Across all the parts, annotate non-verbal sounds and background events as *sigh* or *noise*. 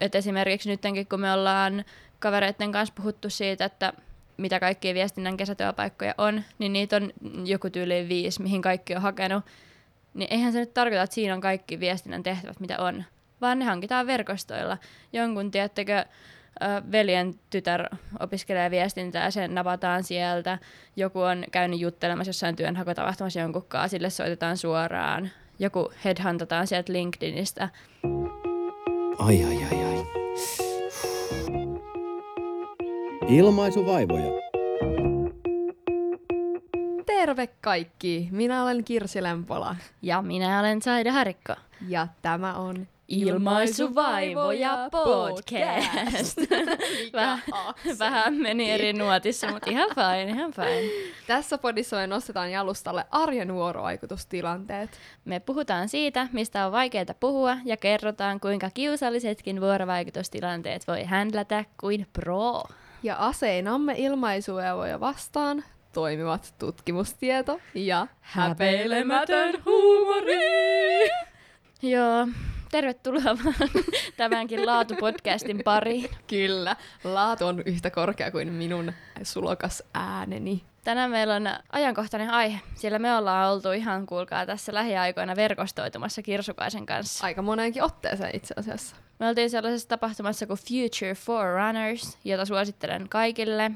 Et esimerkiksi nytkin, kun me ollaan kavereiden kanssa puhuttu siitä, että mitä kaikkia viestinnän kesätyöpaikkoja on, niin niitä on joku tyyli viisi, mihin kaikki on hakenut. Niin eihän se nyt tarkoita, että siinä on kaikki viestinnän tehtävät, mitä on, vaan ne hankitaan verkostoilla. Jonkun, tiettäkö, veljen tytär opiskelee viestintää sen napataan sieltä. Joku on käynyt juttelemassa jossain työnhakutapahtumassa jonkun sille soitetaan suoraan. Joku headhuntataan sieltä LinkedInistä. Ai ai ai ai. Ilmaisuvaivoja. Terve kaikki! Minä olen Kirsi Lempola. Ja minä olen Saida Harikko. Ja tämä on Ilmaisuvaivoja podcast. Väh, vähän meni eri nuotissa, mutta ihan fine, ihan fine. Tässä podissa me nostetaan jalustalle arjen vuorovaikutustilanteet. Me puhutaan siitä, mistä on vaikeaa puhua ja kerrotaan, kuinka kiusallisetkin vuorovaikutustilanteet voi händlätä kuin pro. Ja aseinamme ilmaisuvaivoja vastaan toimivat tutkimustieto ja häpeilemätön huumori. Joo, tervetuloa vaan tämänkin laatupodcastin pariin. Kyllä, laatu on yhtä korkea kuin minun sulokas ääneni. Tänään meillä on ajankohtainen aihe, sillä me ollaan oltu ihan, kuulkaa, tässä lähiaikoina verkostoitumassa Kirsukaisen kanssa. Aika moneenkin otteeseen itse asiassa. Me oltiin sellaisessa tapahtumassa kuin Future Forerunners, jota suosittelen kaikille.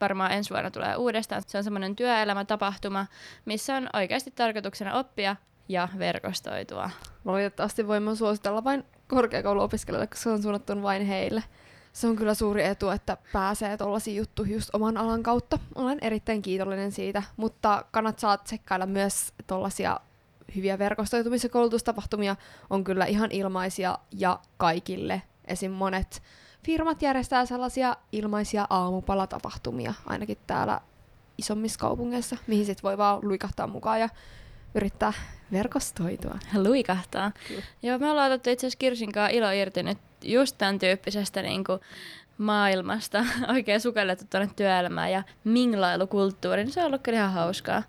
Varmaan ensi vuonna tulee uudestaan. Se on semmoinen työelämätapahtuma, missä on oikeasti tarkoituksena oppia ja verkostoitua. Valitettavasti voimme suositella vain korkeakouluopiskelijoille, koska se on suunnattu vain heille. Se on kyllä suuri etu, että pääsee tuollaisiin juttuihin just oman alan kautta. Olen erittäin kiitollinen siitä, mutta kannattaa tsekkailla myös tuollaisia hyviä verkostoitumis- ja koulutustapahtumia on kyllä ihan ilmaisia ja kaikille. Esim. monet firmat järjestää sellaisia ilmaisia aamupalatapahtumia, ainakin täällä isommissa kaupungeissa, mihin sit voi vaan luikahtaa mukaan ja yrittää verkostoitua. Luikahtaa. Kyllä. Joo, me ollaan otettu itse asiassa Kirsin kanssa ilo irti nyt just tämän tyyppisestä niin kuin maailmasta *laughs* oikein sukellettu tuonne työelämään ja minglailukulttuuriin. Se on ollut kyllä ihan hauskaa.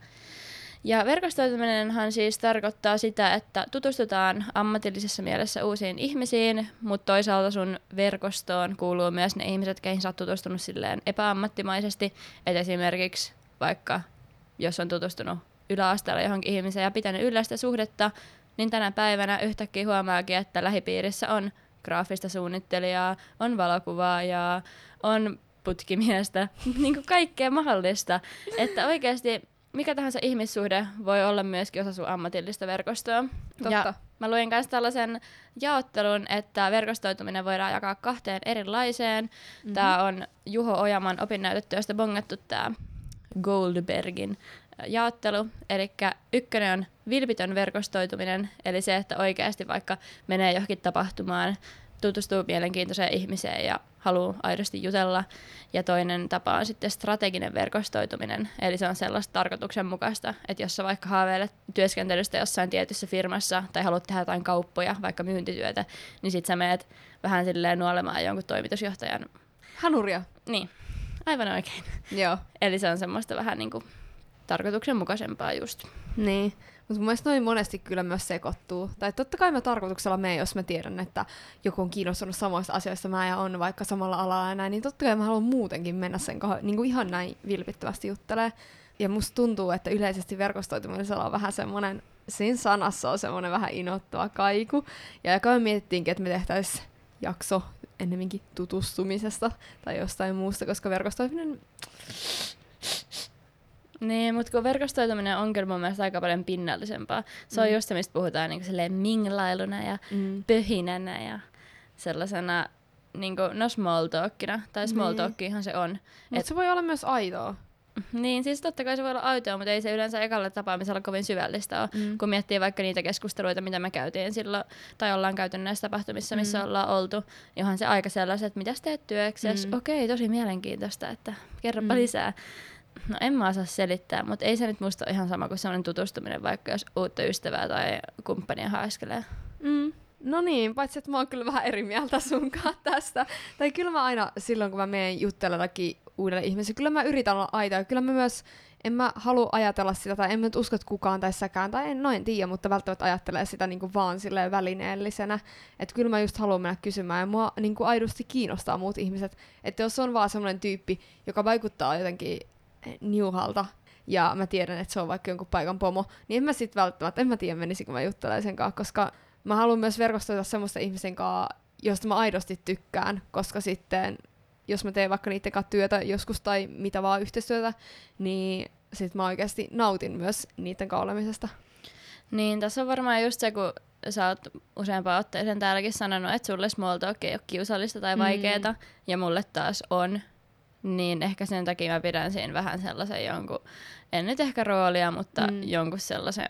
Ja verkostoituminenhan siis tarkoittaa sitä, että tutustutaan ammatillisessa mielessä uusiin ihmisiin, mutta toisaalta sun verkostoon kuuluu myös ne ihmiset, keihin sä oot tutustunut silleen epäammattimaisesti. Et esimerkiksi vaikka jos on tutustunut yläasteella johonkin ihmiseen ja pitänyt yllä sitä suhdetta, niin tänä päivänä yhtäkkiä huomaakin, että lähipiirissä on graafista suunnittelijaa, on valokuvaajaa, on putkimiestä, *laughs* niin kuin kaikkea mahdollista. Että oikeasti mikä tahansa ihmissuhde voi olla myöskin osa sun ammatillista verkostoa. Totta. Ja mä luin myös tällaisen jaottelun, että verkostoituminen voidaan jakaa kahteen erilaiseen. Mm-hmm. Tämä on Juho Ojaman opinnäytetyöstä bongattu tämä Goldbergin jaottelu. Eli ykkönen on vilpitön verkostoituminen, eli se, että oikeasti vaikka menee johonkin tapahtumaan, tutustuu mielenkiintoiseen ihmiseen ja haluaa aidosti jutella. Ja toinen tapa on sitten strateginen verkostoituminen, eli se on sellaista tarkoituksenmukaista, että jos sä vaikka haaveilet työskentelystä jossain tietyssä firmassa tai haluat tehdä jotain kauppoja, vaikka myyntityötä, niin sit sä meet vähän silleen nuolemaan jonkun toimitusjohtajan. Hanuria. Niin, aivan oikein. Joo. Eli se on semmoista vähän niin kuin tarkoituksenmukaisempaa just. Niin. Mutta mun mielestä noin monesti kyllä myös sekoittuu. Tai totta kai mä tarkoituksella menen, jos mä tiedän, että joku on kiinnostunut samoista asioista mä ja on vaikka samalla alalla ja näin, niin totta kai mä haluan muutenkin mennä sen kohdalla, niin kuin ihan näin vilpittävästi juttelee. Ja musta tuntuu, että yleisesti verkostoitumisella on vähän semmoinen, siinä sanassa on semmoinen vähän inottava kaiku. Ja joka me mietittiinkin, että me tehtäisiin jakso ennemminkin tutustumisesta tai jostain muusta, koska verkostoituminen niin, mutta kun verkostoituminen on kyllä mun mielestä aika paljon pinnallisempaa. Se on mm. just se, mistä puhutaan niin silleen minglailuna ja mm. pöhinänä ja sellaisena niin kuin, no small talkina, tai small niin. talkihan se on. Mutta se voi olla myös aitoa. Niin, siis totta kai se voi olla aitoa, mutta ei se yleensä ekalla tapaamisella kovin syvällistä ole. Mm. Kun miettii vaikka niitä keskusteluita, mitä me käytiin silloin, tai ollaan käyty näissä tapahtumissa, missä mm. ollaan oltu, johon se aika sellaiset, että mitä teet työksessä, mm. okei, tosi mielenkiintoista, että kerropa mm. lisää. No en mä osaa selittää, mutta ei se nyt musta ole ihan sama kuin sellainen tutustuminen, vaikka jos uutta ystävää tai kumppania haiskelee. Mm. No niin, paitsi että mä oon kyllä vähän eri mieltä sunkaan tästä. Tai kyllä mä aina silloin, kun mä menen juttelellakin uudelle ihmiselle, kyllä mä yritän olla aita. Kyllä mä myös en mä halua ajatella sitä, tai en mä nyt usko, että kukaan tai en, no en tiedä, mutta välttämättä ajattelee sitä niin kuin vaan silleen välineellisenä. Että kyllä mä just haluan mennä kysymään, ja mua niin kuin aidosti kiinnostaa muut ihmiset. Että jos on vaan semmoinen tyyppi, joka vaikuttaa jotenkin niuhalta, ja mä tiedän, että se on vaikka jonkun paikan pomo, niin en mä sit välttämättä, en mä tiedä menisikö mä juttelemaan sen kanssa, koska mä haluan myös verkostoida semmoista ihmisen kanssa, josta mä aidosti tykkään, koska sitten jos mä teen vaikka niiden kanssa työtä joskus tai mitä vaan yhteistyötä, niin sit mä oikeasti nautin myös niiden kanssa olemisesta. Niin, tässä on varmaan just se, kun sä oot useampaan otteeseen täälläkin sanonut, että sulle small talk ei ole kiusallista tai vaikeeta, mm. ja mulle taas on. Niin ehkä sen takia mä pidän siinä vähän sellaisen jonkun, en nyt ehkä roolia, mutta mm. jonkun sellaisen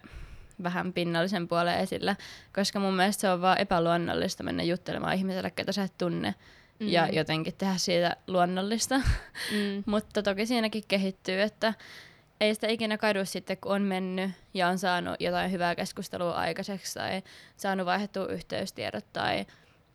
vähän pinnallisen puolen esillä, koska mun mielestä se on vaan epäluonnollista mennä juttelemaan ihmiselle, ketä sä et tunne, mm. ja jotenkin tehdä siitä luonnollista. Mm. *laughs* Mutta toki siinäkin kehittyy, että ei sitä ikinä kadu sitten, kun on mennyt ja on saanut jotain hyvää keskustelua aikaiseksi tai saanut vaihdettua yhteystiedot tai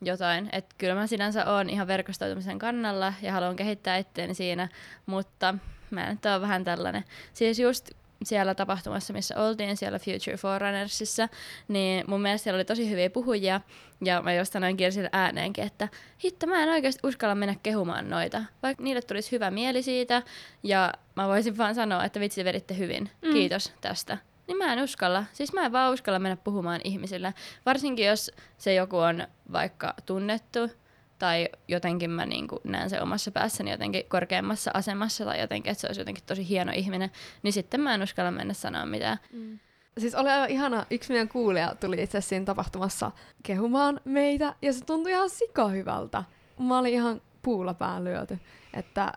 jotain. Että kyllä mä sinänsä oon ihan verkostoitumisen kannalla ja haluan kehittää itteeni siinä, mutta mä nyt oon vähän tällainen. Siis just siellä tapahtumassa, missä oltiin, siellä Future Forerunnersissa, niin mun mielestä siellä oli tosi hyviä puhujia, ja mä just sanoin Kirsille ääneenkin, että hitto, mä en oikeasti uskalla mennä kehumaan noita, vaikka niille tulisi hyvä mieli siitä, ja mä voisin vaan sanoa, että vitsi veditte hyvin, mm. kiitos tästä. Niin mä en uskalla, siis mä en vaan uskalla mennä puhumaan ihmisille, varsinkin jos se joku on vaikka tunnettu, tai jotenkin mä niin näen se omassa päässäni jotenkin korkeammassa asemassa tai jotenkin, että se olisi jotenkin tosi hieno ihminen, niin sitten mä en uskalla mennä sanoa mitään. Mm. Siis oli aivan ihana, yksi meidän kuulija tuli itse siinä tapahtumassa kehumaan meitä, ja se tuntui ihan sika hyvältä. Mä olin ihan puulla pään lyöty, että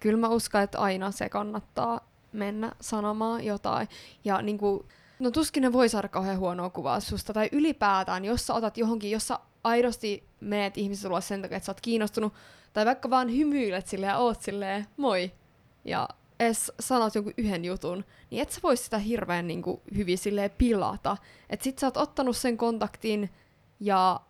kyllä mä uskon, että aina se kannattaa mennä sanomaan jotain. Ja niin kuin, no tuskin ne voi saada kauhean huonoa kuvaa susta, tai ylipäätään, jos sä otat johonkin, jossa aidosti meet ihmiset luo sen takia, että sä oot kiinnostunut, tai vaikka vaan hymyilet silleen ja oot silleen, moi, ja edes sanot jonkun yhden jutun, niin et sä vois sitä hirveän niin kuin, hyvin silleen pilata. Et sit sä oot ottanut sen kontaktin, ja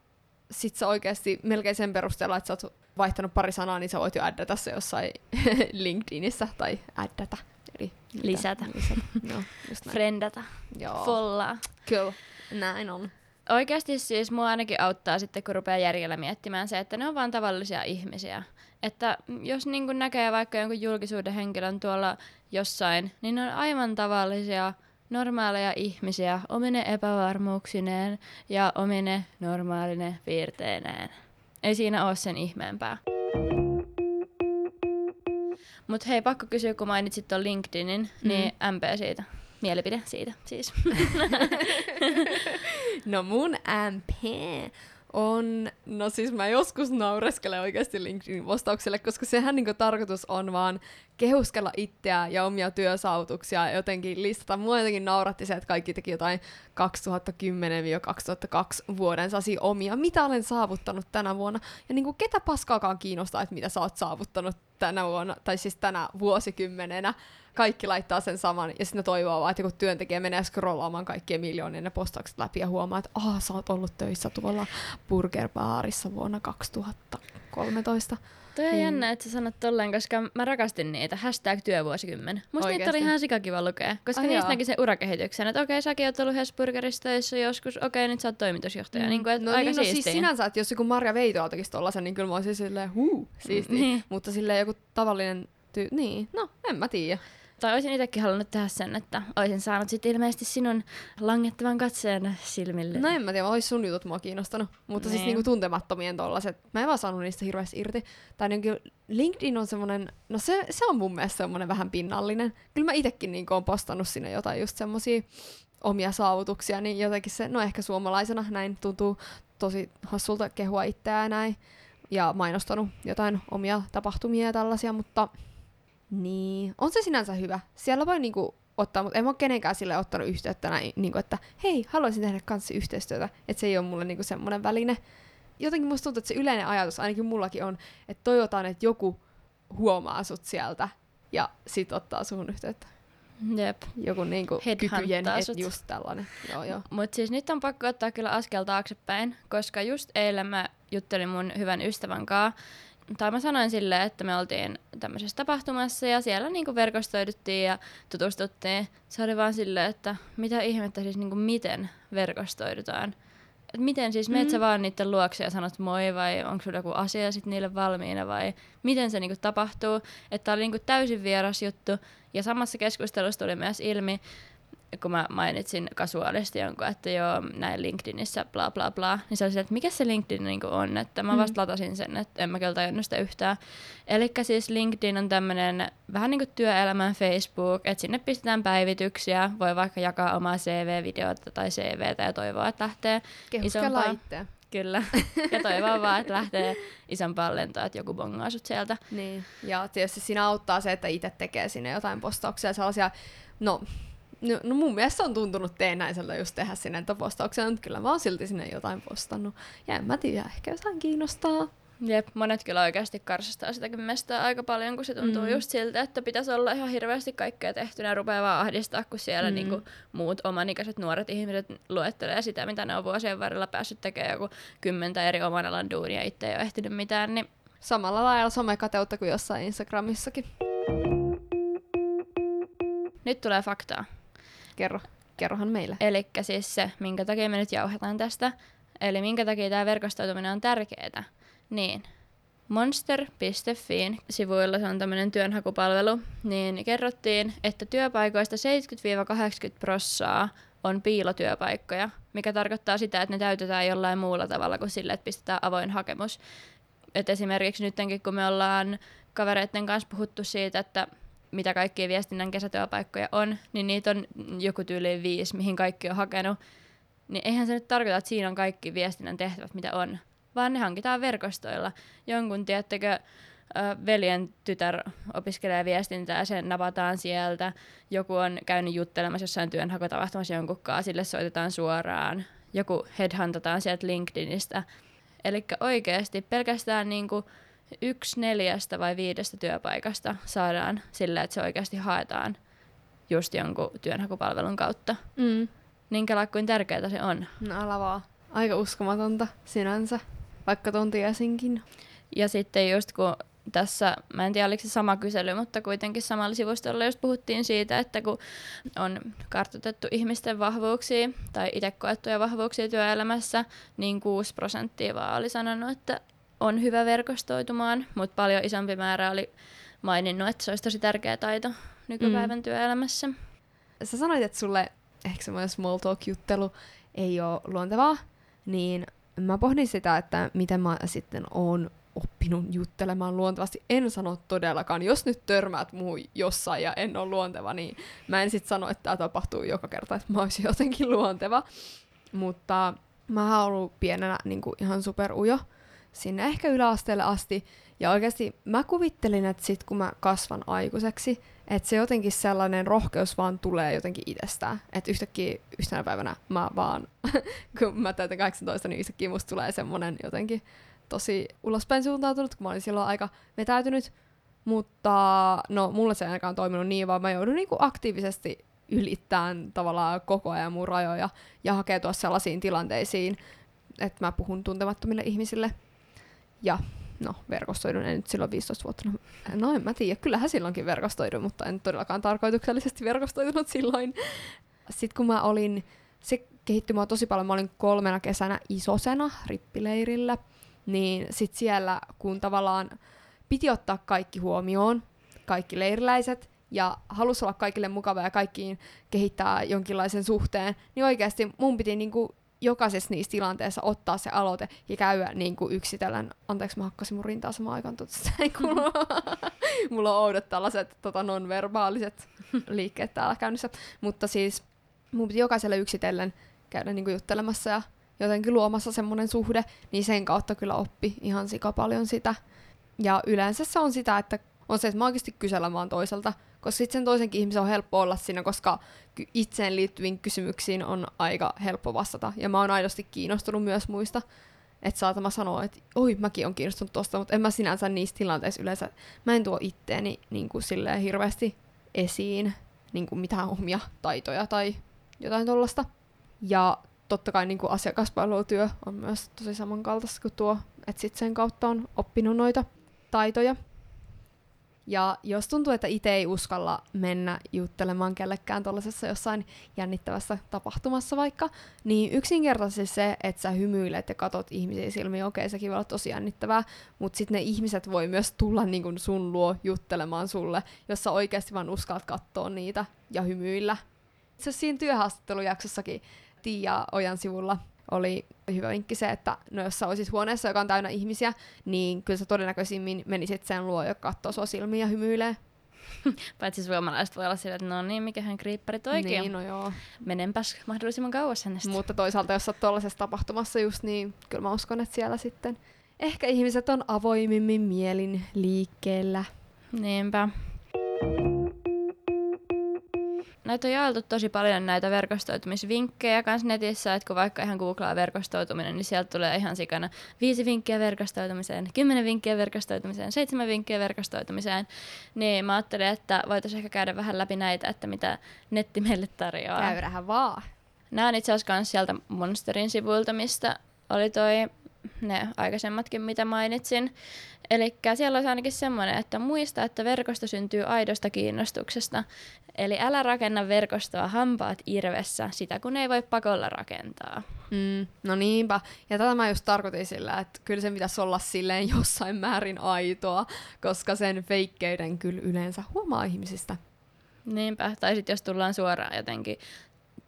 sit sä oikeasti melkein sen perusteella, että sä oot vaihtanut pari sanaa, niin sä voit jo addata se jossain *laughs* LinkedInissä, tai addata. Eli lisätä. lisätä. *laughs* no, Frendata. Joo. Follaa. Kyllä, näin on oikeasti siis mua ainakin auttaa sitten, kun rupeaa järjellä miettimään se, että ne on vaan tavallisia ihmisiä. Että jos niin näkee vaikka jonkun julkisuuden henkilön tuolla jossain, niin ne on aivan tavallisia, normaaleja ihmisiä omine epävarmuuksineen ja omine normaaline piirteineen. Ei siinä ole sen ihmeempää. Mutta hei, pakko kysyä, kun mainitsit tuon LinkedInin, niin mm. MP siitä mielipide siitä siis. *laughs* no mun MP on, no siis mä joskus naureskelen oikeasti LinkedInin vastaukselle, koska sehän niinku tarkoitus on vaan kehuskella itseä ja omia työsaavutuksia ja jotenkin listata. Mua jotenkin nauratti se, että kaikki teki jotain 2010-2002 vuoden sasi omia, mitä olen saavuttanut tänä vuonna. Ja niinku ketä paskaakaan kiinnostaa, että mitä sä oot saavuttanut tänä vuonna, tai siis tänä vuosikymmenenä kaikki laittaa sen saman, ja sitten toivoo vaan, että joku työntekijä menee scrollaamaan kaikkien miljoonien ne postaukset läpi ja huomaa, että ah, sä oot ollut töissä tuolla burgerbaarissa vuonna 2013. Toi on niin. jännä, että sä sanot tolleen, koska mä rakastin niitä. Hashtag työvuosikymmen. Musta Oikeasti. niitä oli ihan sikakiva lukea, koska Ai niistä näki sen urakehityksen. Että okei, okay, säkin oot ollut Hesburgerissa töissä joskus, okei, okay, nyt sä oot toimitusjohtaja. Mm. Niin kuin, no aika niin, no siis sinänsä, että jos joku Marja Veitola tekisi tollasen, niin kyllä mä olisin silleen, huu, siisti. Niin. Mutta silleen joku tavallinen tyy... Niin, no, en mä tiedä tai olisin itsekin halunnut tehdä sen, että olisin saanut sitten ilmeisesti sinun langettavan katseen silmille. No en mä tiedä, olisi sun jutut mua kiinnostanut, mutta siis niin. siis niinku tuntemattomien tollaset, mä en vaan saanut niistä hirveästi irti. Tai niinku LinkedIn on semmonen, no se, se on mun mielestä semmonen vähän pinnallinen. Kyllä mä itekin niinku on postannut sinne jotain just semmosia omia saavutuksia, niin jotenkin se, no ehkä suomalaisena näin tuntuu tosi hassulta kehua itseään näin. Ja mainostanut jotain omia tapahtumia ja tällaisia, mutta niin, on se sinänsä hyvä. Siellä voi niinku ottaa, mutta en mä ole kenenkään sille ottanut yhteyttä näin, niinku, että hei, haluaisin tehdä kanssa yhteistyötä. Että se ei ole mulle niinku semmoinen väline. Jotenkin musta tuntuu, että se yleinen ajatus, ainakin mullakin on, että toivotaan, että joku huomaa sut sieltä ja sit ottaa sun yhteyttä. Jep. Joku niinku kykyjen, et just tällainen. Joo, joo. Mut siis nyt on pakko ottaa kyllä askel taaksepäin, koska just eilen mä juttelin mun hyvän ystävän kanssa, tai mä sanoin silleen, että me oltiin tämmöisessä tapahtumassa ja siellä niinku verkostoiduttiin ja tutustuttiin. Se oli vaan silleen, että mitä ihmettä siis niinku miten verkostoidutaan. Et miten siis, meet sä Mm. vaan niiden luokse ja sanot moi vai onko sulla joku asia sit niille valmiina vai miten se niinku tapahtuu. Että oli niinku täysin vieras juttu ja samassa keskustelussa tuli myös ilmi, kun mä mainitsin kasuaalisti jonkun, että joo, näin LinkedInissä bla bla bla, niin se oli se, että mikä se LinkedIn niinku on, että mä Mm. vasta latasin sen, että en mä kyllä tajunnut sitä yhtään. Eli siis LinkedIn on tämmönen vähän niin kuin työelämän Facebook, että sinne pistetään päivityksiä, voi vaikka jakaa omaa CV-videota tai CVtä ja toivoa, että lähtee Kehuskella Isompaa. itseä. kyllä, ja toivoa vaan, että lähtee isompaan lentoon, että joku bongaa sut sieltä. Niin, ja tietysti siinä auttaa se, että itse tekee sinne jotain postauksia, sellaisia, no, no, no mun mielestä on tuntunut teennäiseltä just tehdä sinne postauksia, mutta kyllä mä oon silti sinne jotain postannut. Ja en mä tiedä, ehkä jotain kiinnostaa. Jep, monet kyllä oikeasti karsastaa sitäkin mestaa aika paljon, kun se tuntuu Mm. just siltä, että pitäisi olla ihan hirveästi kaikkea tehtynä ja rupeaa vaan ahdistaa, kun siellä mm. niinku muut omanikäiset nuoret ihmiset luettelee sitä, mitä ne on vuosien varrella päässyt tekemään joku kymmentä eri oman alan duunia, itse ei ole ehtinyt mitään, niin Samalla lailla somekateutta kuin jossain Instagramissakin. nyt tulee faktaa. Kerro, kerrohan meille. Eli siis se, minkä takia me nyt jauhetaan tästä, eli minkä takia tämä verkostoituminen on tärkeää, niin monster.fiin sivuilla, se on tämmöinen työnhakupalvelu, niin kerrottiin, että työpaikoista 70-80 prossaa on piilotyöpaikkoja, mikä tarkoittaa sitä, että ne täytetään jollain muulla tavalla kuin sille, että pistetään avoin hakemus. Et esimerkiksi nytkin, kun me ollaan kavereiden kanssa puhuttu siitä, että mitä kaikkia viestinnän kesätyöpaikkoja on, niin niitä on joku tyyli viisi, mihin kaikki on hakenut. Niin eihän se nyt tarkoita, että siinä on kaikki viestinnän tehtävät, mitä on, vaan ne hankitaan verkostoilla. Jonkun, tiettekö, ö, veljen tytär opiskelee viestintää sen napataan sieltä. Joku on käynyt juttelemassa jossain työnhakutapahtumassa jonkun kanssa, sille soitetaan suoraan. Joku headhuntataan sieltä LinkedInistä. Eli oikeasti pelkästään niinku yksi neljästä vai viidestä työpaikasta saadaan sillä, että se oikeasti haetaan just jonkun työnhakupalvelun kautta. Mm. Niin kela kuin tärkeää se on. No ala vaan. Aika uskomatonta sinänsä, vaikka ton tiesinkin. Ja sitten just kun tässä, mä en tiedä oliko se sama kysely, mutta kuitenkin samalla sivustolla just puhuttiin siitä, että kun on kartoitettu ihmisten vahvuuksia tai itse koettuja vahvuuksia työelämässä, niin 6 prosenttia vaan oli sanonut, että on hyvä verkostoitumaan, mutta paljon isompi määrä oli maininnut, että se olisi tosi tärkeä taito nykypäivän mm. työelämässä. Sä sanoit, että sulle ehkä semmoinen small talk-juttelu ei ole luontevaa, niin mä pohdin sitä, että miten mä sitten oon oppinut juttelemaan luontevasti. En sano todellakaan, jos nyt törmäät muuhun jossain ja en ole luonteva, niin mä en sit sano, että tämä tapahtuu joka kerta, että mä olisin jotenkin luonteva. Mutta mä oon ollut pienenä niin kuin ihan superujo sinne ehkä yläasteelle asti. Ja oikeasti mä kuvittelin, että sit kun mä kasvan aikuiseksi, että se jotenkin sellainen rohkeus vaan tulee jotenkin itsestään. Että yhtäkkiä yhtenä päivänä mä vaan, *laughs* kun mä täytän 18, niin yhtäkkiä musta tulee semmoinen jotenkin tosi ulospäin suuntautunut, kun mä olin silloin aika vetäytynyt. Mutta no, mulle se ei ainakaan toiminut niin, vaan mä joudun niinku aktiivisesti ylittämään tavallaan koko ajan mun rajoja ja hakeutua sellaisiin tilanteisiin, että mä puhun tuntemattomille ihmisille. Ja no, verkostoidun, en nyt silloin 15 vuotta, no, no en mä tiedä, kyllähän silloinkin verkostoidun, mutta en todellakaan tarkoituksellisesti verkostoitunut *laughs* silloin. Sitten kun mä olin, se kehittyi mua tosi paljon, mä olin kolmena kesänä isosena rippileirillä, niin sit siellä, kun tavallaan piti ottaa kaikki huomioon, kaikki leiriläiset, ja halusi olla kaikille mukava ja kaikkiin kehittää jonkinlaisen suhteen, niin oikeasti mun piti niinku jokaisessa niissä tilanteissa ottaa se aloite ja käydä niin kuin yksitellen. Anteeksi, mä hakkasin mun rintaa samaan aikaan, ei kuulu. *laughs* Mulla on oudot tällaiset tota, non-verbaaliset *laughs* liikkeet täällä käynnissä. Mutta siis mun piti jokaiselle yksitellen käydä niin kuin juttelemassa ja jotenkin luomassa semmoinen suhde, niin sen kautta kyllä oppi ihan sika paljon sitä. Ja yleensä se on sitä, että on se, että mä oikeasti kysellä vaan toiselta, koska sitten sen toisenkin ihmisen on helppo olla siinä, koska itseen liittyviin kysymyksiin on aika helppo vastata. Ja mä oon aidosti kiinnostunut myös muista. Että saatan mä sanoa, että oi, mäkin on kiinnostunut tosta, mutta en mä sinänsä niissä tilanteissa yleensä, mä en tuo itteeni niin kuin silleen hirveästi esiin niin kuin mitään omia taitoja tai jotain tollasta. Ja totta kai niin kuin asiakaspalvelutyö on myös tosi samankaltaista kuin tuo, että sit sen kautta on oppinut noita. taitoja. Ja jos tuntuu, että itse ei uskalla mennä juttelemaan kellekään tuollaisessa jossain jännittävässä tapahtumassa vaikka, niin yksinkertaisesti se, että sä hymyilet ja katot ihmisiä silmiin, okei, sekin voi olla tosi jännittävää, mutta sitten ne ihmiset voi myös tulla niin kun sun luo juttelemaan sulle, jos sä oikeasti vaan uskallat katsoa niitä ja hymyillä. Se siinä työhaastattelujaksossakin Tiia Ojan sivulla oli hyvä vinkki se, että no jos sä olisit huoneessa, joka on täynnä ihmisiä, niin kyllä sä todennäköisimmin menisit sen luo, joka katsoo sua silmiin ja hymyilee. *laughs* Paitsi suomalaiset voi olla sillä, että no niin, mikähän kriipparit oikein. Niin, no joo. Menenpäs mahdollisimman kauas hänestä. Mutta toisaalta, jos sä oot tuollaisessa tapahtumassa just, niin kyllä mä uskon, että siellä sitten ehkä ihmiset on avoimimmin mielin liikkeellä. Niinpä. Näitä on jaeltu tosi paljon näitä verkostoitumisvinkkejä kans netissä, että kun vaikka ihan googlaa verkostoituminen, niin sieltä tulee ihan sikana viisi vinkkiä verkostoitumiseen, kymmenen vinkkiä verkostoitumiseen, seitsemän vinkkiä verkostoitumiseen. Niin mä ajattelin, että voitaisiin ehkä käydä vähän läpi näitä, että mitä netti meille tarjoaa. Käyrähän vaan. Nämä on itse asiassa myös sieltä Monsterin sivuilta, mistä oli toi ne aikaisemmatkin, mitä mainitsin. Eli siellä olisi ainakin semmoinen, että muista, että verkosto syntyy aidosta kiinnostuksesta. Eli älä rakenna verkostoa hampaat irvessä, sitä kun ei voi pakolla rakentaa. Mm, no niinpä. Ja tätä mä just tarkoitin sillä, että kyllä sen pitäisi olla silleen jossain määrin aitoa, koska sen feikkeyden kyllä yleensä huomaa ihmisistä. Niinpä. Tai sitten jos tullaan suoraan jotenkin,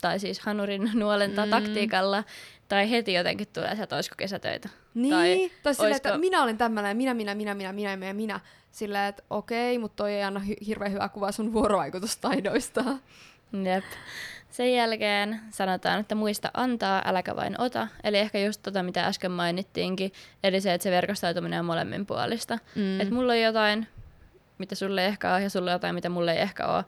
tai siis hanurin nuolenta mm. taktiikalla, tai heti jotenkin tulee että olisiko kesätöitä. Niin, tai, tai olisiko... että minä olen tämmöinen, minä, minä, minä, minä, minä, minä, minä. Silleen, että okei, mutta toi ei anna hy- hirveän hyvää kuvaa sun vuorovaikutustaidoista. Jep. Sen jälkeen sanotaan, että muista antaa, äläkä vain ota. Eli ehkä just tota, mitä äsken mainittiinkin, eli se, että se verkostoituminen on molemmin puolista. Mm. Että mulla on jotain, mitä sulle ei ehkä ole, ja sulla on jotain, mitä mulle ei ehkä ole.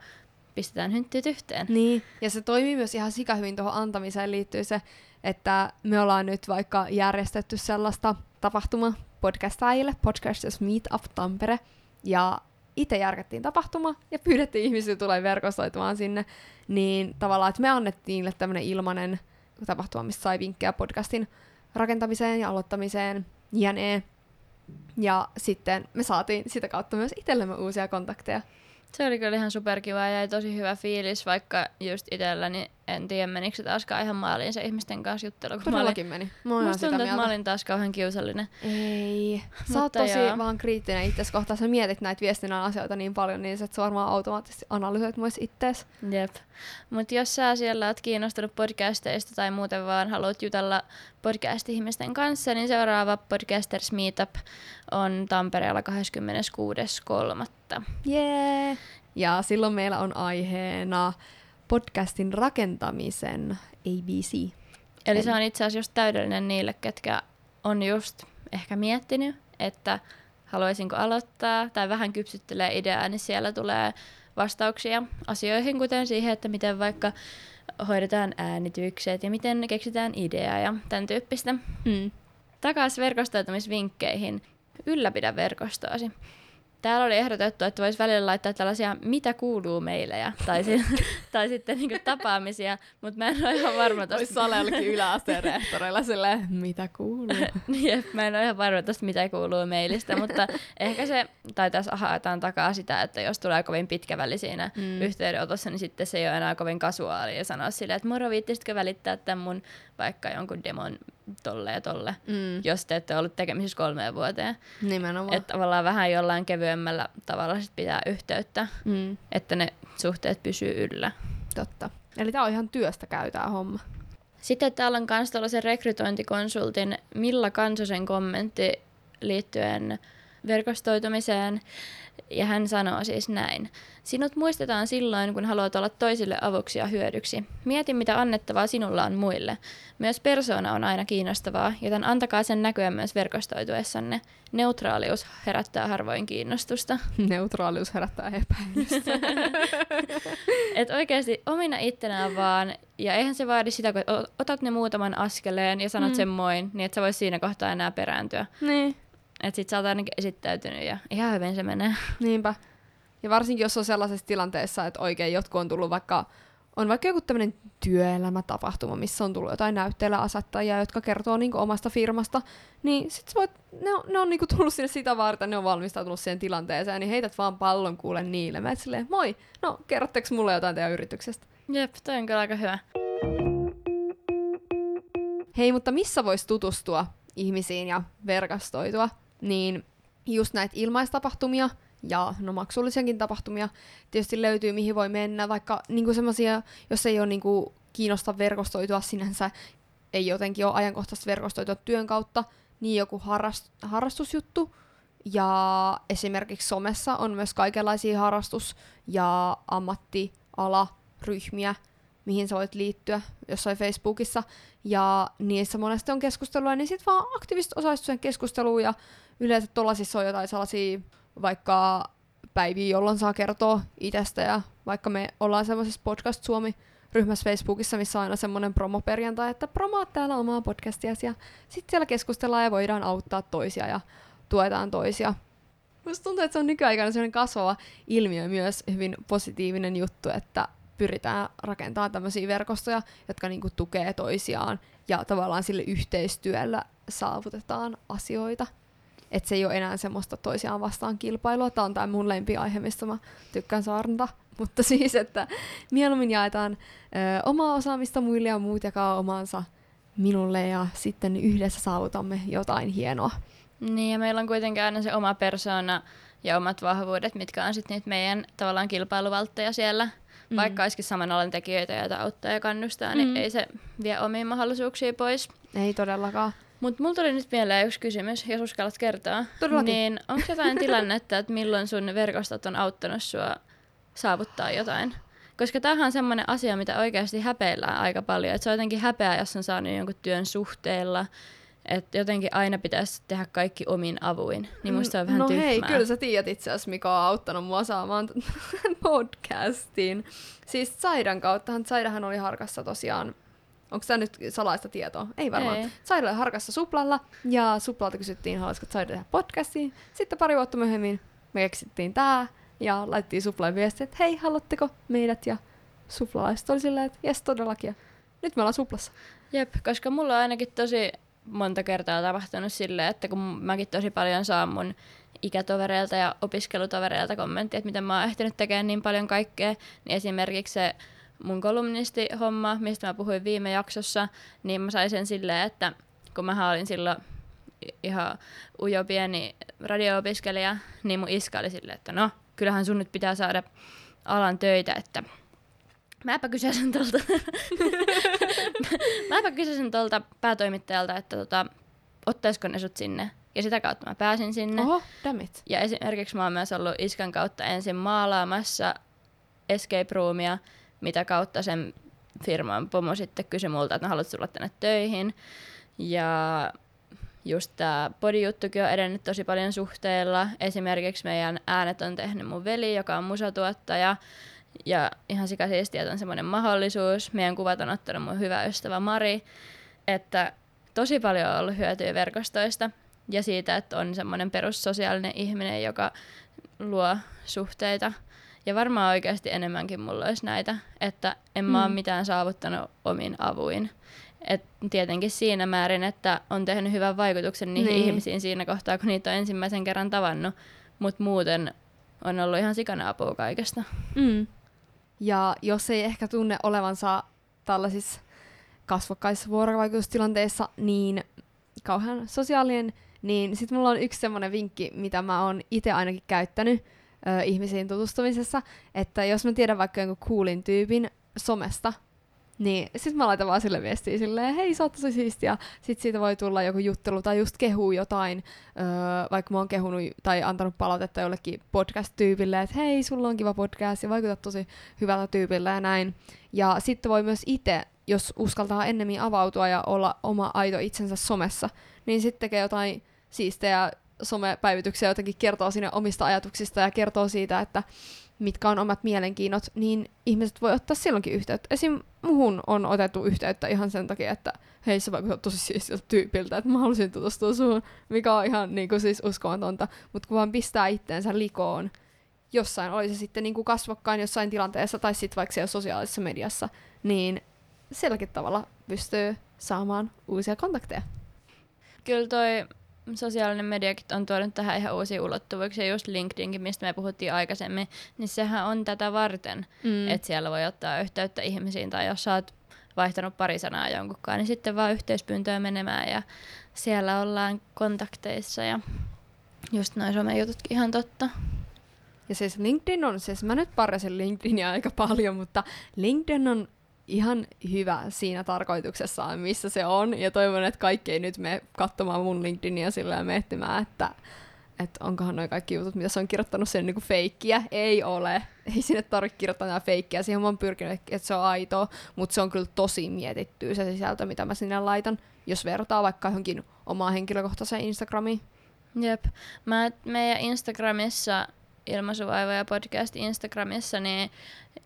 Pistetään hynttyyt yhteen. Niin, ja se toimii myös ihan sikahyvin tuohon antamiseen liittyy se, että me ollaan nyt vaikka järjestetty sellaista tapahtuma podcastajille, Podcasters Meet Up Tampere, ja itse järkättiin tapahtuma ja pyydettiin ihmisiä tulee verkostoitumaan sinne, niin tavallaan, että me annettiin niille tämmöinen ilmainen tapahtuma, missä sai vinkkejä podcastin rakentamiseen ja aloittamiseen, jne. Ja sitten me saatiin sitä kautta myös itsellemme uusia kontakteja. Se oli kyllä ihan superkiva ja jäi tosi hyvä fiilis, vaikka just itselläni en tiedä menikö se taaskaan ihan maaliin se ihmisten kanssa juttelu. Todellakin meni. Mä Musta tuntuu, että mä olin taas kauhean kiusallinen. Ei. Sä oot tosi joo. vaan kriittinen itses kohtaan. Sä mietit näitä viestinnän asioita niin paljon, niin sä varmaan automaattisesti analysoit myös ittees. Jep. Mutta jos sä siellä oot kiinnostunut podcasteista tai muuten vaan haluat jutella podcast-ihmisten kanssa, niin seuraava Podcasters Meetup on Tampereella 26.3. Jee! Yeah. Ja silloin meillä on aiheena podcastin rakentamisen ABC. Eli se on itse asiassa just täydellinen niille, ketkä on just ehkä miettinyt, että haluaisinko aloittaa tai vähän kypsyttelee ideaa, niin siellä tulee vastauksia asioihin, kuten siihen, että miten vaikka hoidetaan äänitykset ja miten keksitään idea ja tämän tyyppistä. Mm. Takaisin verkostoitumisvinkkeihin. Ylläpidä verkostoasi. Täällä oli ehdotettu, että voisi välillä laittaa tällaisia mitä kuuluu meille ja, tai, si- *laughs* tai sitten niin tapaamisia, mutta mä en ole ihan varma tosta. Olisi Salellekin yläasteen *laughs* rehtoreilla silleen, mitä kuuluu. *laughs* Jep, mä en ole ihan varma tosta, mitä kuuluu meilistä, mutta ehkä se, tai tässä haetaan takaa sitä, että jos tulee kovin pitkä väli siinä mm. yhteydenotossa, niin sitten se ei ole enää kovin kasuaali ja sanoa silleen, että moro, viittisitkö välittää tämän mun vaikka jonkun demon tolle ja tolle, mm. jos te ette ollut tekemisissä kolmeen vuoteen. Nimenomaan. Että tavallaan vähän jollain kevyemmällä tavalla sit pitää yhteyttä, mm. että ne suhteet pysyy yllä. Totta. Eli tämä on ihan työstä käytää homma. Sitten täällä on myös tällaisen rekrytointikonsultin Milla Kansosen kommentti liittyen verkostoitumiseen. Ja hän sanoo siis näin. Sinut muistetaan silloin, kun haluat olla toisille avuksi ja hyödyksi. Mieti, mitä annettavaa sinulla on muille. Myös persoona on aina kiinnostavaa, joten antakaa sen näkyä myös verkostoituessanne. Neutraalius herättää harvoin kiinnostusta. *laughs* Neutraalius herättää epäilystä. *laughs* Et oikeasti omina ittenään vaan, ja eihän se vaadi sitä, kun otat ne muutaman askeleen ja sanot mm. sen moin, niin että sä vois siinä kohtaa enää perääntyä. Niin. Että sit sä oot ainakin esittäytynyt ja ihan hyvin se menee. Niinpä. Ja varsinkin jos on sellaisessa tilanteessa, että oikein jotkut on tullut vaikka on vaikka joku tämmöinen työelämätapahtuma, missä on tullut jotain näytteillä asettajia, jotka kertoo niinku omasta firmasta, niin sit voit, ne on, ne on niinku tullut sinne sitä varten, ne on valmistautunut siihen tilanteeseen, niin heität vaan pallon kuule niille. Mä silleen, moi, no kerrotteko mulle jotain teidän yrityksestä? Jep, toi on kyllä aika hyvä. Hei, mutta missä voisi tutustua ihmisiin ja verkostoitua? Niin just näitä ilmaistapahtumia ja no maksullisiakin tapahtumia tietysti löytyy, mihin voi mennä, vaikka niinku semmoisia, jos ei ole niinku kiinnosta verkostoitua sinänsä, ei jotenkin ole ajankohtaista verkostoitua työn kautta, niin joku harrast- harrastusjuttu. Ja esimerkiksi somessa on myös kaikenlaisia harrastus- ja ammattialaryhmiä, mihin sä voit liittyä jossain Facebookissa. Ja niissä monesti on keskustelua, niin sit vaan aktiivisesti osallistuu sen keskusteluun ja yleensä tollasissa on jotain sellaisia vaikka päiviä, jolloin saa kertoa itsestä ja vaikka me ollaan semmoisessa podcast Suomi ryhmässä Facebookissa, missä on aina semmoinen promoperjantai, että promoat täällä omaa podcastia ja sitten siellä keskustellaan ja voidaan auttaa toisia ja tuetaan toisia. Musta tuntuu, että se on nykyaikana semmoinen kasvava ilmiö myös hyvin positiivinen juttu, että pyritään rakentamaan tämmöisiä verkostoja, jotka niinku tukee toisiaan ja tavallaan sille yhteistyöllä saavutetaan asioita. Että se ei ole enää semmoista toisiaan vastaan kilpailua. Tämä on tämä mun lempiaihe, mistä mä tykkään saarnata. *laughs* Mutta siis, että mieluummin jaetaan ö, omaa osaamista muille ja muut jakaa omansa minulle ja sitten yhdessä saavutamme jotain hienoa. Niin, ja meillä on kuitenkin aina se oma persoona ja omat vahvuudet, mitkä on sitten niitä meidän tavallaan kilpailuvaltteja siellä. Mm. Vaikka olisikin saman alan tekijöitä, joita auttaa ja kannustaa, mm. niin ei se vie omiin mahdollisuuksia pois. Ei todellakaan. Mutta mulla tuli nyt mieleen yksi kysymys, jos uskallat kertoa. Todellakin. Niin onko jotain tilannetta, että milloin sun verkostot on auttanut sua saavuttaa jotain? Koska tämähän on semmoinen asia, mitä oikeasti häpeillään aika paljon. Että se on jotenkin häpeä, jos on saanut jonkun työn suhteella. Että jotenkin aina pitäisi tehdä kaikki omin avuin. Niin musta on vähän no tyhmää. hei, kyllä sä tiedät itse asiassa, mikä on auttanut mua saamaan *laughs* podcastin. Siis Saidan kauttahan, Saidahan oli harkassa tosiaan Onko tämä nyt salaista tietoa? Ei varmaan. Ei. Saida oli harkassa Suplalla, ja Suplalta kysyttiin, haluaisiko Saida tehdä podcastiin. Sitten pari vuotta myöhemmin me keksittiin tää, ja laittiin Suplalle viesti, että hei, haluatteko meidät? Ja suplalaiset oli silleen, että jes, todellakin. Ja nyt me ollaan Suplassa. Jep, koska mulla on ainakin tosi monta kertaa tapahtunut silleen, että kun mäkin tosi paljon saan mun ikätovereilta ja opiskelutovereilta kommenttia, että miten mä oon ehtinyt tekemään niin paljon kaikkea, niin esimerkiksi se mun kolumnistihomma, mistä mä puhuin viime jaksossa, niin mä sain sen silleen, että kun mä olin silloin ihan ujo pieni radio-opiskelija, niin mun iska oli silleen, että no, kyllähän sun nyt pitää saada alan töitä, että mäpä kysäsin tuolta, *laughs* mäpä kysäsin tuolta päätoimittajalta, että tota, ottaisiko ne sut sinne. Ja sitä kautta mä pääsin sinne. Oho, dammit. Ja esimerkiksi mä oon myös ollut iskan kautta ensin maalaamassa escape roomia, mitä kautta sen firman pomo sitten kysyi multa, että no, haluatko tulla tänne töihin. Ja just tämä podijuttukin on edennyt tosi paljon suhteella. Esimerkiksi meidän äänet on tehnyt mun veli, joka on musatuottaja. Ja ihan sikasiistiä, että on semmoinen mahdollisuus. Meidän kuvat on ottanut mun hyvä ystävä Mari. Että tosi paljon on ollut hyötyä verkostoista ja siitä, että on semmoinen perussosiaalinen ihminen, joka luo suhteita. Ja varmaan oikeasti enemmänkin mulla olisi näitä, että en mä mm. ole mitään saavuttanut omin avuin. Et tietenkin siinä määrin, että on tehnyt hyvän vaikutuksen niihin Niin. ihmisiin siinä kohtaa, kun niitä on ensimmäisen kerran tavannut. Mutta muuten on ollut ihan sikana apua kaikesta. Mm. Ja jos ei ehkä tunne olevansa tällaisissa kasvokkaisissa vuorovaikutustilanteissa niin kauhean sosiaalinen, niin sitten mulla on yksi semmoinen vinkki, mitä mä oon itse ainakin käyttänyt ö, ihmisiin tutustumisessa, että jos mä tiedän vaikka jonkun coolin tyypin somesta, niin sit mä laitan vaan sille viestiä silleen, hei sä oot tosi siistiä. Sit siitä voi tulla joku juttelu tai just kehuu jotain, öö, vaikka mä oon kehunut tai antanut palautetta jollekin podcast-tyypille, että hei sulla on kiva podcast ja vaikutat tosi hyvältä tyypillä ja näin. Ja sitten voi myös itse, jos uskaltaa ennemmin avautua ja olla oma aito itsensä somessa, niin sitten tekee jotain siistejä somepäivityksiä, jotenkin kertoo sinne omista ajatuksista ja kertoo siitä, että mitkä on omat mielenkiinnot, niin ihmiset voi ottaa silloinkin yhteyttä. Esim. muhun on otettu yhteyttä ihan sen takia, että hei sä vaikutat tosi siistiltä tyypiltä, että mä halusin tutustua suhun, mikä on ihan niin kuin siis uskomatonta. Mutta kun vaan pistää itteensä likoon jossain, oli se sitten niin kuin kasvokkain jossain tilanteessa tai sitten vaikka siellä sosiaalisessa mediassa, niin silläkin tavalla pystyy saamaan uusia kontakteja. Kyllä toi sosiaalinen mediakin on tuonut tähän ihan uusia ulottuvuuksia, just LinkedInkin, mistä me puhuttiin aikaisemmin, niin sehän on tätä varten, mm. että siellä voi ottaa yhteyttä ihmisiin, tai jos sä oot vaihtanut pari sanaa jonkunkaan, niin sitten vaan yhteispyyntöä menemään ja siellä ollaan kontakteissa ja just noin somejututkin ihan totta. Ja siis LinkedIn on, siis mä nyt parjasin LinkedInia aika paljon, mutta LinkedIn on ihan hyvä siinä tarkoituksessaan, missä se on. Ja toivon, että kaikki ei nyt mene katsomaan mun LinkedInia sillä ja miettimään, että, että onkohan noin kaikki jutut, mitä se on kirjoittanut sen niin feikkiä. Ei ole. Ei sinne tarvitse kirjoittaa nämä feikkiä. Siihen mä oon pyrkinyt, että se on aitoa, mutta se on kyllä tosi mietitty se sisältö, mitä mä sinne laitan, jos vertaa vaikka johonkin omaa henkilökohtaiseen Instagramiin. Jep. Mä meidän Instagramissa Ilmaisuvaivoja podcast Instagramissa, niin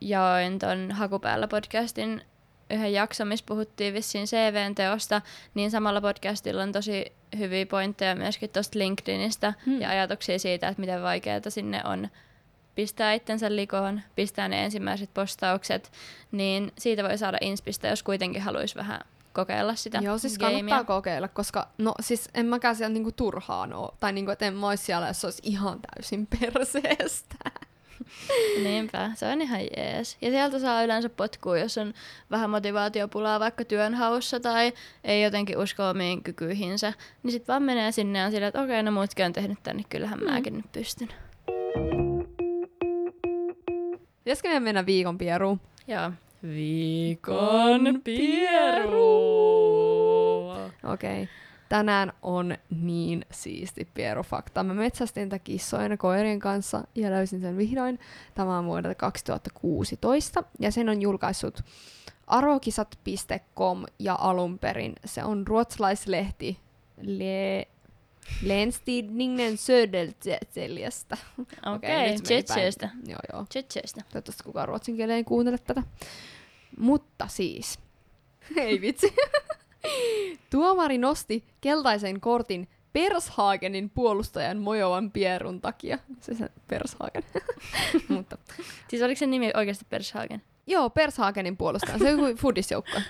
jaoin ton Hakupäällä podcastin yhden jakson, missä puhuttiin vissiin CVn teosta, niin samalla podcastilla on tosi hyviä pointteja myöskin tuosta LinkedInistä hmm. ja ajatuksia siitä, että miten vaikeaa sinne on pistää itsensä likoon, pistää ne ensimmäiset postaukset, niin siitä voi saada inspistä, jos kuitenkin haluaisi vähän kokeilla sitä Joo, siis gamea. kannattaa kokeilla, koska no siis en mäkään siellä niinku turhaan oo. Tai niinku, että en mä ois siellä, jos se olisi ihan täysin perseestä. *laughs* Niinpä, se on ihan jees. Ja sieltä saa yleensä potkua, jos on vähän motivaatiopulaa vaikka työnhaussa tai ei jotenkin usko omiin kykyihinsä. Niin sit vaan menee sinne ja sillä, että okei, no muutkin on tehnyt tän, niin kyllähän mm. mäkin nyt pystyn. Pitäisikö meidän mennä viikon pieruun? Joo. Viikon pieru. Okei. Okay. Tänään on niin siisti pierufakta. Mä metsästin tätä kissojen ja koirien kanssa ja löysin sen vihdoin. Tämä on vuodelta 2016 ja sen on julkaissut arokisat.com ja alun perin se on ruotsalaislehti Le- Länstidningen Södertäljestä. *laughs* Okei, okay. Joo, joo. Tsetseestä. Toivottavasti kukaan ruotsin kieleen ei kuuntele tätä. Mutta siis, *laughs* ei vitsi. *laughs* Tuomari nosti keltaisen kortin Pershagenin puolustajan Mojovan Pierun takia. Se se Pershagen. Mutta. Siis oliko se nimi oikeasti Pershagen? Joo, Pershagenin puolustaja. Se on fudisjoukko.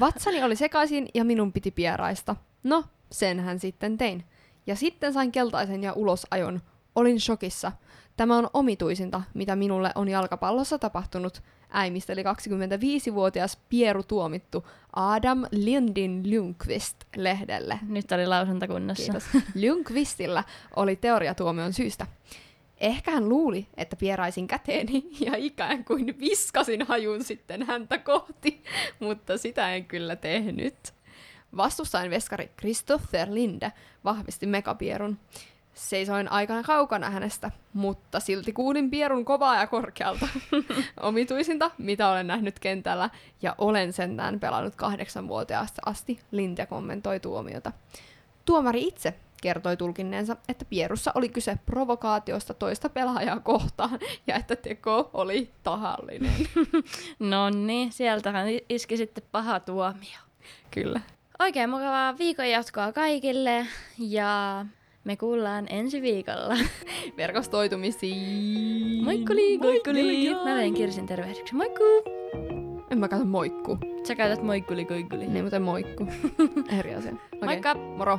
Vatsani oli sekaisin ja minun piti pieraista. No, senhän sitten tein. Ja sitten sain keltaisen ja ulosajon. Olin shokissa. Tämä on omituisinta, mitä minulle on jalkapallossa tapahtunut. Äimisteli 25-vuotias Pieru tuomittu Adam Lindin Lundqvist lehdelle. Nyt oli lausuntakunnassa. Kiitos. Lundqvistillä oli teoriatuomion syystä. Ehkä hän luuli, että pieraisin käteeni ja ikään kuin viskasin hajun sitten häntä kohti, mutta sitä en kyllä tehnyt. Vastustajan veskari Christopher Linde vahvisti megapierun. Seisoin aikana kaukana hänestä, mutta silti kuulin pierun kovaa ja korkealta. *laughs* Omituisinta, mitä olen nähnyt kentällä, ja olen sentään pelannut kahdeksanvuotiaasta asti, Linde kommentoi tuomiota. Tuomari itse kertoi tulkinneensa, että Pierussa oli kyse provokaatiosta toista pelaajaa kohtaan ja että teko oli tahallinen. *laughs* no niin, sieltähän iski sitten paha tuomio. Kyllä. Oikein mukavaa viikon jatkoa kaikille ja me kuullaan ensi viikolla. *laughs* Verkostoitumisiin. Moikkuli, moikkuli. Mä vein Kirsin tervehdyksen. Moikku! En mä käytä moikku. Sä käytät moikkuli, koikkuli. Niin, mutta moikku. *laughs* Eri asia. Okay. Moikka! Moro!